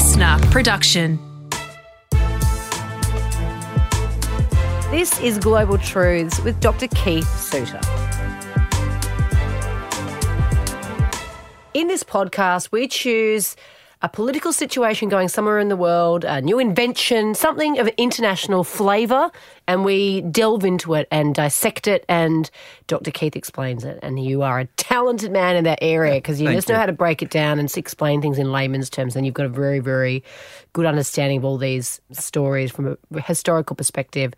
listener production. This is Global Truths with Dr. Keith Suter. In this podcast, we choose a political situation going somewhere in the world, a new invention, something of international flavour, and we delve into it and dissect it. And Dr. Keith explains it. And you are a talented man in that area because you Thank just know you. how to break it down and explain things in layman's terms. And you've got a very, very good understanding of all these stories from a historical perspective.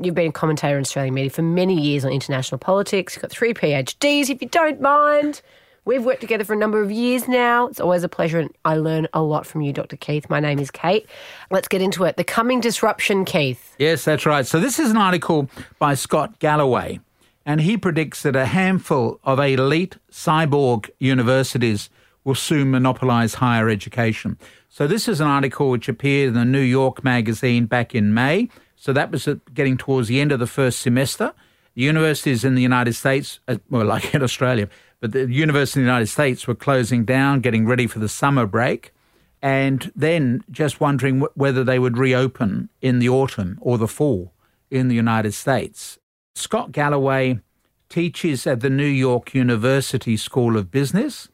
You've been a commentator in Australian media for many years on international politics. You've got three PhDs, if you don't mind. We've worked together for a number of years now. It's always a pleasure, and I learn a lot from you, Dr. Keith. My name is Kate. Let's get into it. The coming disruption, Keith. Yes, that's right. So this is an article by Scott Galloway, and he predicts that a handful of elite cyborg universities will soon monopolize higher education. So this is an article which appeared in the New York Magazine back in May. So that was getting towards the end of the first semester. The universities in the United States, uh, well, like in Australia, but the universities in the United States were closing down, getting ready for the summer break and then just wondering wh- whether they would reopen in the autumn or the fall in the United States. Scott Galloway teaches at the New York University School of Business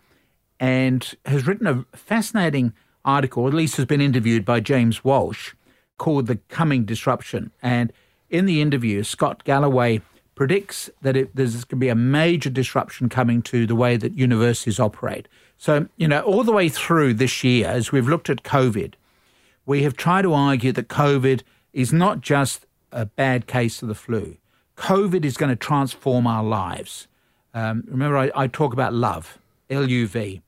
and has written a fascinating article, at least has been interviewed by James Walsh, called The Coming Disruption. And in the interview, Scott Galloway predicts that it, there's going to be a major disruption coming to the way that universities operate. So, you know, all the way through this year, as we've looked at COVID, we have tried to argue that COVID is not just a bad case of the flu. COVID is going to transform our lives. Um, remember, I, I talk about love, L U V.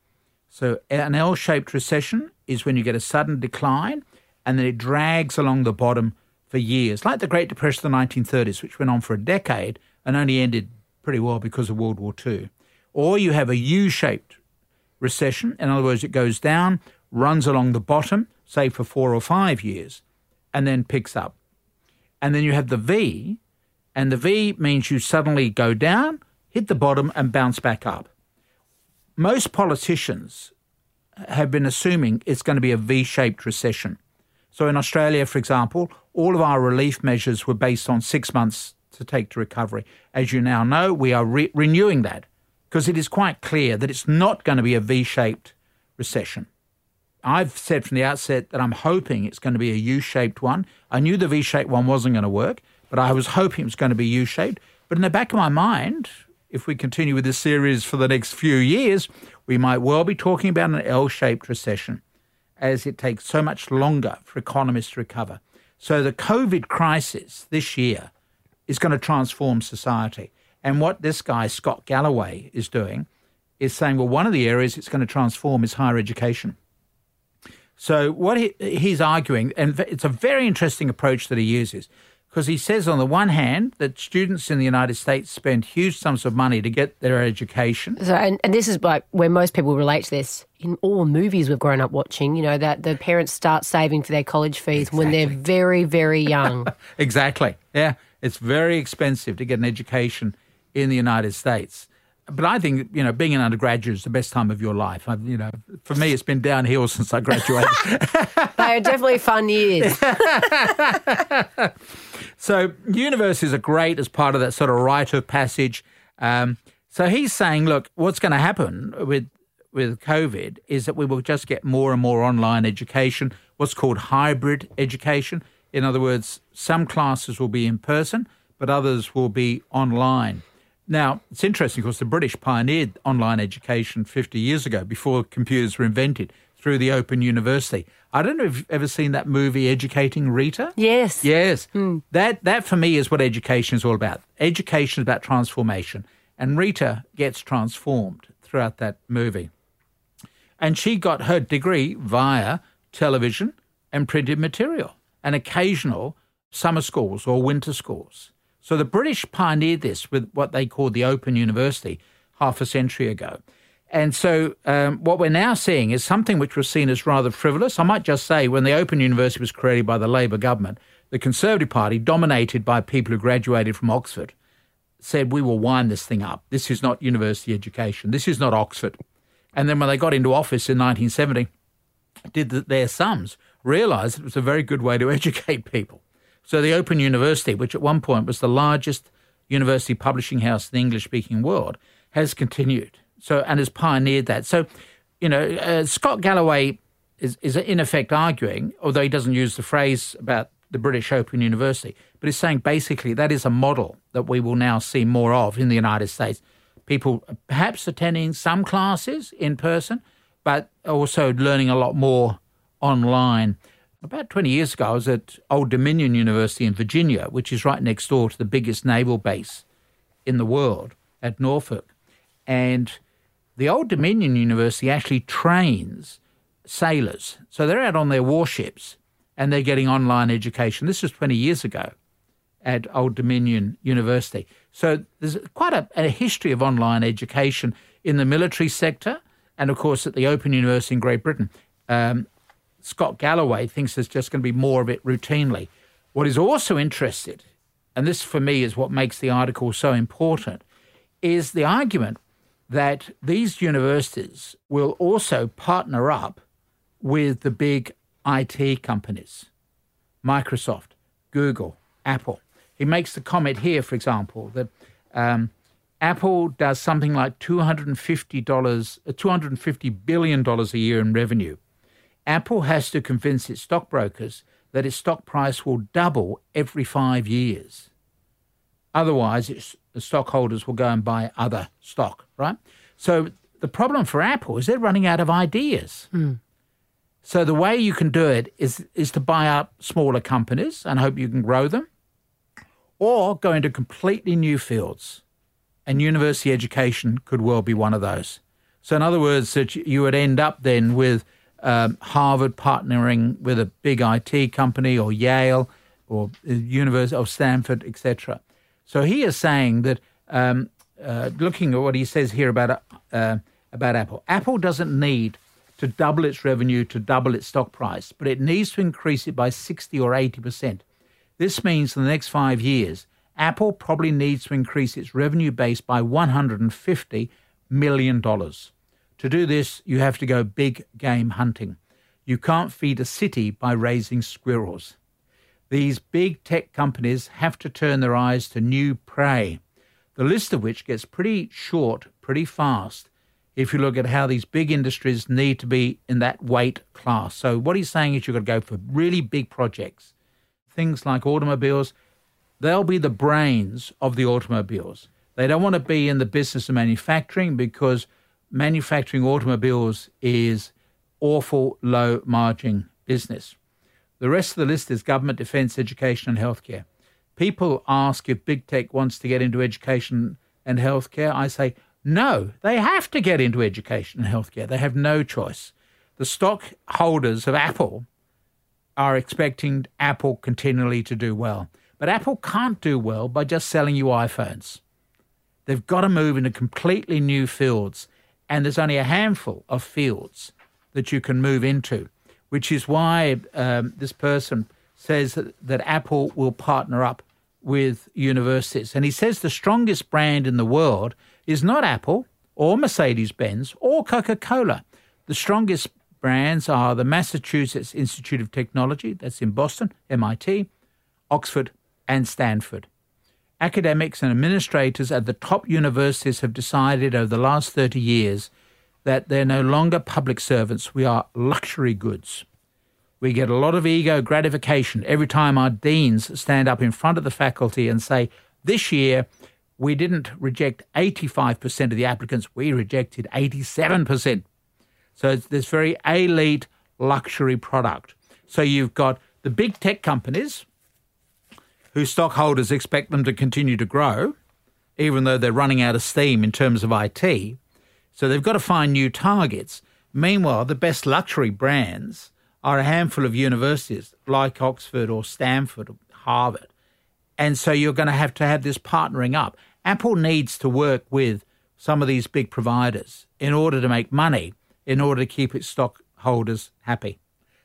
So, an L shaped recession is when you get a sudden decline and then it drags along the bottom for years, like the Great Depression of the 1930s, which went on for a decade and only ended pretty well because of World War II. Or you have a U shaped recession. In other words, it goes down, runs along the bottom, say for four or five years, and then picks up. And then you have the V, and the V means you suddenly go down, hit the bottom, and bounce back up. Most politicians have been assuming it's going to be a V shaped recession. So in Australia, for example, all of our relief measures were based on six months to take to recovery. As you now know, we are re- renewing that because it is quite clear that it's not going to be a V shaped recession. I've said from the outset that I'm hoping it's going to be a U shaped one. I knew the V shaped one wasn't going to work, but I was hoping it was going to be U shaped. But in the back of my mind, if we continue with this series for the next few years, we might well be talking about an L shaped recession as it takes so much longer for economists to recover. So the COVID crisis this year is going to transform society. And what this guy, Scott Galloway, is doing is saying, well, one of the areas it's going to transform is higher education. So what he, he's arguing, and it's a very interesting approach that he uses, because he says on the one hand that students in the United States spend huge sums of money to get their education. So, and, and this is like where most people relate to this in all the movies we've grown up watching. You know that the parents start saving for their college fees when they're very, very young. Exactly. Yeah. It's very expensive to get an education in the United States. But I think, you know, being an undergraduate is the best time of your life. I've, you know, for me, it's been downhill since I graduated. they are definitely fun years. so universities are great as part of that sort of rite of passage. Um, so he's saying, look, what's going to happen with with COVID is that we will just get more and more online education, what's called hybrid education. In other words, some classes will be in person, but others will be online. Now, it's interesting because the British pioneered online education 50 years ago before computers were invented through the Open University. I don't know if you've ever seen that movie, Educating Rita. Yes. Yes. Hmm. That that for me is what education is all about. Education is about transformation. And Rita gets transformed throughout that movie. And she got her degree via television and printed material and occasional summer schools or winter schools. So the British pioneered this with what they called the Open University half a century ago. And so um, what we're now seeing is something which was seen as rather frivolous. I might just say when the Open University was created by the Labour government, the Conservative Party, dominated by people who graduated from Oxford, said, We will wind this thing up. This is not university education. This is not Oxford. And then when they got into office in 1970, did the, their sums, realized it was a very good way to educate people. So the Open University, which at one point was the largest university publishing house in the English speaking world, has continued. So and has pioneered that. So, you know, uh, Scott Galloway is, is in effect arguing, although he doesn't use the phrase about the British Open University, but he's saying basically that is a model that we will now see more of in the United States. People perhaps attending some classes in person, but also learning a lot more online. About 20 years ago, I was at Old Dominion University in Virginia, which is right next door to the biggest naval base in the world at Norfolk. And the Old Dominion University actually trains sailors. So they're out on their warships and they're getting online education. This was 20 years ago at Old Dominion University. So there's quite a, a, history of online education in the military sector and, of course, at the Open University in Great Britain. Um, Scott Galloway thinks there's just going to be more of it routinely. What is also interested, and this for me is what makes the article so important, is the argument that these universities will also partner up with the big IT companies Microsoft, Google, Apple. He makes the comment here, for example, that um, Apple does something like $250, $250 billion a year in revenue. Apple has to convince its stockbrokers that its stock price will double every five years. Otherwise, its, the stockholders will go and buy other stock, right? So the problem for Apple is they're running out of ideas. Mm. So the way you can do it is is to buy up smaller companies and hope you can grow them, or go into completely new fields. And university education could well be one of those. So in other words, that you would end up then with um, Harvard partnering with a big IT company, or Yale, or University of Stanford, etc. So he is saying that um, uh, looking at what he says here about uh, about Apple, Apple doesn't need to double its revenue, to double its stock price, but it needs to increase it by 60 or 80%. This means in the next five years, Apple probably needs to increase its revenue base by $150 million. To do this, you have to go big game hunting. You can't feed a city by raising squirrels. These big tech companies have to turn their eyes to new prey, the list of which gets pretty short pretty fast if you look at how these big industries need to be in that weight class. So, what he's saying is you've got to go for really big projects. Things like automobiles, they'll be the brains of the automobiles. They don't want to be in the business of manufacturing because manufacturing automobiles is awful low margin business. The rest of the list is government, defense, education, and healthcare. People ask if big tech wants to get into education and healthcare. I say, no, they have to get into education and healthcare. They have no choice. The stockholders of Apple are expecting Apple continually to do well. But Apple can't do well by just selling you iPhones. They've got to move into completely new fields, and there's only a handful of fields that you can move into, which is why um, this person says that, that Apple will partner up with universities. And he says the strongest brand in the world is not Apple or Mercedes Benz or Coca Cola. The strongest brands are the Massachusetts Institute of Technology, that's in Boston, MIT, Oxford, and Stanford. Academics and administrators at the top universities have decided over the last 30 years that they're no longer public servants, we are luxury goods. We get a lot of ego gratification every time our deans stand up in front of the faculty and say, This year we didn't reject 85% of the applicants, we rejected 87%. So it's this very elite luxury product. So you've got the big tech companies whose stockholders expect them to continue to grow, even though they're running out of steam in terms of IT. So they've got to find new targets. Meanwhile, the best luxury brands are a handful of universities like Oxford or Stanford or Harvard and so you're going to have to have this partnering up. Apple needs to work with some of these big providers in order to make money, in order to keep its stockholders happy.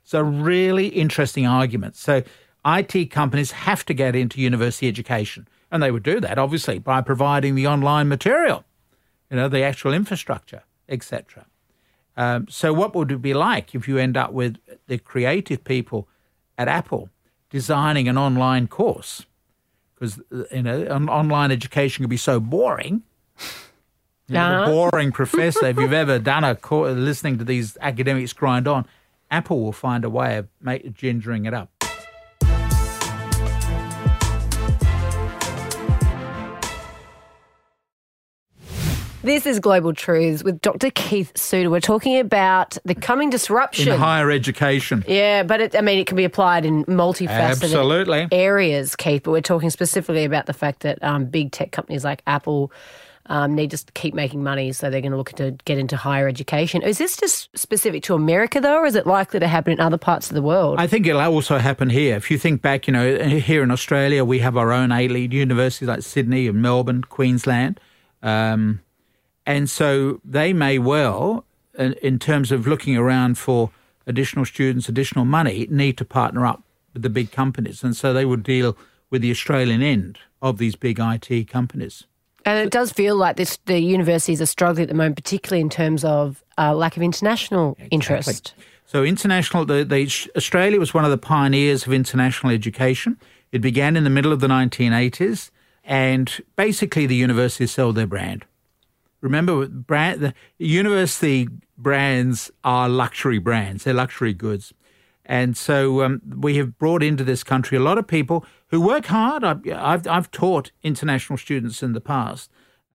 So, really interesting argument. So, IT companies have to get into university education, and they would do that obviously by providing the online material, you know, the actual infrastructure, etc. Um, so, what would it be like if you end up with the creative people at Apple designing an online course? Because you know, an online education can be so boring. You know, Uh-huh. The boring professor. if you've ever done a course, listening to these academics grind on, Apple will find a way of make, gingering it up. This is Global Truths with Dr. Keith Suter. We're talking about the coming disruption. In higher education, yeah, but it, I mean, it can be applied in multifaceted Absolutely. areas, Keith. But we're talking specifically about the fact that um, big tech companies like Apple um, need to keep making money, so they're going to look to get into higher education. Is this just specific to America, though, or is it likely to happen in other parts of the world? I think it'll also happen here. If you think back, you know, here in Australia, we have our own elite universities like Sydney and Melbourne, Queensland. Um, and so they may well, in, terms of looking around for additional students, additional money, need to partner up with the big companies. And so they would deal with the Australian end of these big IT companies. And it does feel like this, the universities are struggling at the moment, particularly in terms of uh, lack of international interest. So international, the, the Australia was one of the pioneers of international education. It began in the middle of the 1980s, and basically the universities sold their brand. Remember, brand, the university brands are luxury brands; they're luxury goods, and so um, we have brought into this country a lot of people who work hard. I've, I've, I've taught international students in the past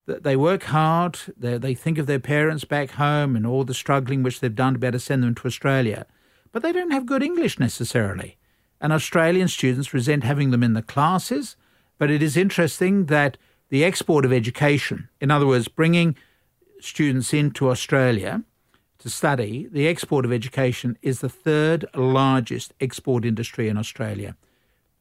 that they work hard, they, they think of their parents back home and all the struggling which they've done to be able to send them to Australia, but they don't have good English necessarily. And Australian students resent having them in the classes, but it is interesting that the export of education, in other words, bringing students into Australia to study, the export of education is the third largest export industry in Australia.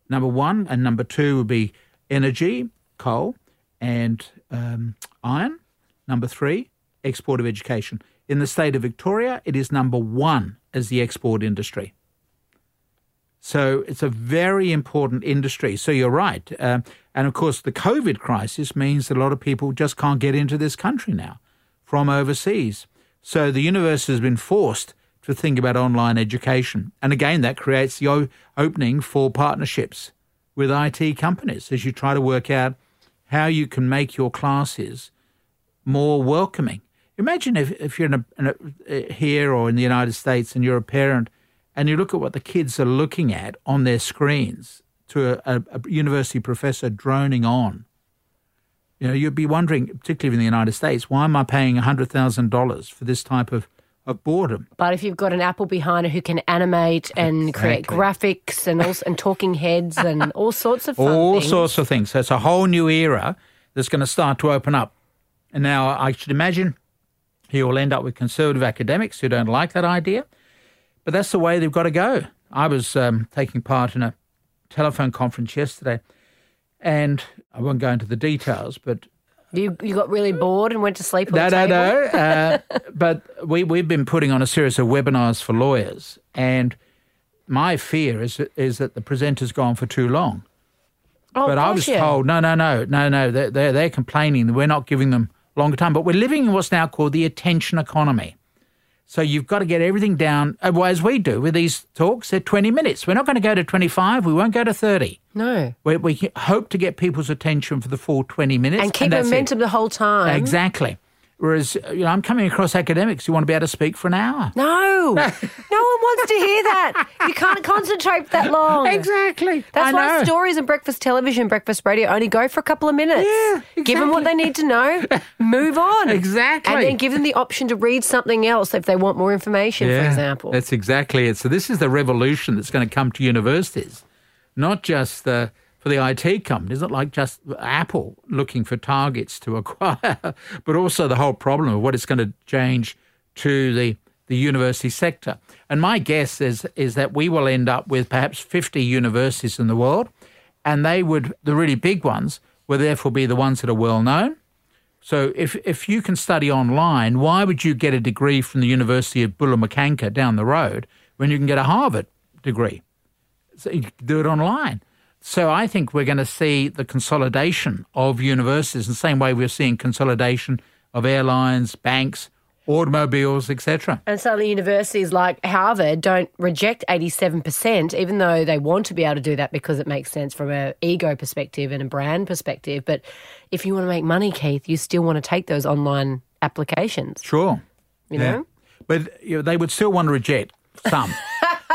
Number one and number two would be energy, coal, and um, iron. Number three, export of education. In the state of Victoria, it is number one as the export industry. So it's a very important industry. So you're right. Um, and of course, the COVID crisis means that a lot of people just can't get into this country now from overseas. So the university has been forced to think about online education. And again, that creates the o- opening for partnerships with IT companies as you try to work out how you can make your classes more welcoming. Imagine if, if you're in a, in a, here or in the United States and you're a parent and you look at what the kids are looking at on their screens to a, a, university professor droning on. You know, you'd be wondering, particularly in the United States, why am I paying $100,000 for this type of, of boredom? But if you've got an Apple behind it who can animate and create graphics and also, and talking heads and all sorts of all things. sorts of things. So it's a whole new era that's going to start to open up. And now I should imagine he will end up with conservative academics who don't like that idea. But that's the way they've got to go. I was um, taking part in a telephone conference yesterday, and I won't go into the details, but You you got really bored and went to sleep on no, the no, table? no. Uh, but we we've been putting on a series of webinars for lawyers, and my fear is is that the presenter's gone for too long. Oh, But I was yeah. told, no, no, no, no, no. They're, they're, they're complaining that we're not giving them longer time. But we're living in what's now called the attention economy. So you've got to get everything down, uh, as we do with these talks, they're 20 minutes. We're not going to go to 25. We won't go to 30. No. We, we hope to get people's attention for the full 20 minutes. And keep it. momentum the whole time. Exactly. Whereas, uh, you know, I'm coming across academics who want to be able to speak for an hour. No. no one wants to hear that. You can't concentrate that long. Exactly. That's I why know. stories and breakfast television, breakfast radio only go for a couple of minutes. Yeah, exactly. Give them what they need to know, move on. Exactly. And then give them the option to read something else if they want more information, for example. That's exactly it. So this is the revolution that's going to come to universities, not just uh, for the IT companies, not like just Apple looking for targets to acquire, but also the whole problem of what it's going to change to the the university sector. And my guess is is that we will end up with perhaps 50 universities in the world, and they would the really big ones will therefore be the ones that are well known. So if if you can study online, why would you get a degree from the University of Bullamakanka down the road when you can get a Harvard degree? So you can do it online. So I think we're going to see the consolidation of universities in the same way we're seeing consolidation of airlines, banks, automobiles, etc. And suddenly universities like Harvard don't reject 87%, even though they want to be able to do that because it makes sense from an ego perspective and a brand perspective. But if you want to make money, Keith, you still want to take those online applications. Sure. You know? But you know, they would still want to reject some.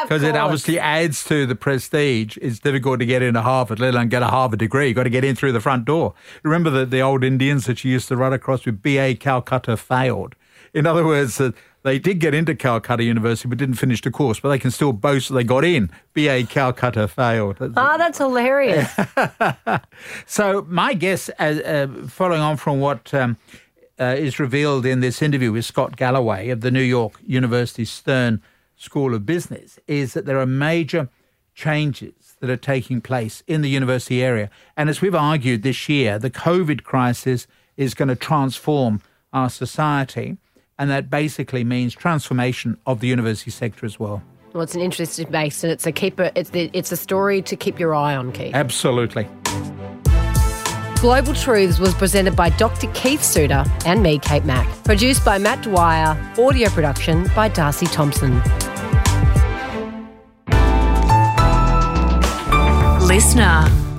Because it obviously adds to the prestige. It's difficult to get into Harvard, let alone get a Harvard degree. You've got to get in through the front door. Remember the, the old Indians that you used to run across with BA Calcutta failed? In other words, uh, they did get into Calcutta University but didn't finish the course, but they can still boast that they got in. BA Calcutta failed. Ah, that's hilarious. so, my guess, uh, uh, following on from what um, uh, is revealed in this interview with Scott Galloway of the New York University Stern School of Business, is that there are major changes that are taking place in the university area. And as we've argued this year, the COVID crisis is going to transform our society. And that basically means transformation of the university sector as well. Well, it's an interesting base, and it's a keeper. It's the, it's a story to keep your eye on, Keith. Absolutely. Global Truths was presented by Dr. Keith Suter and me, Kate Mack. Produced by Matt Dwyer. Audio production by Darcy Thompson. Listener.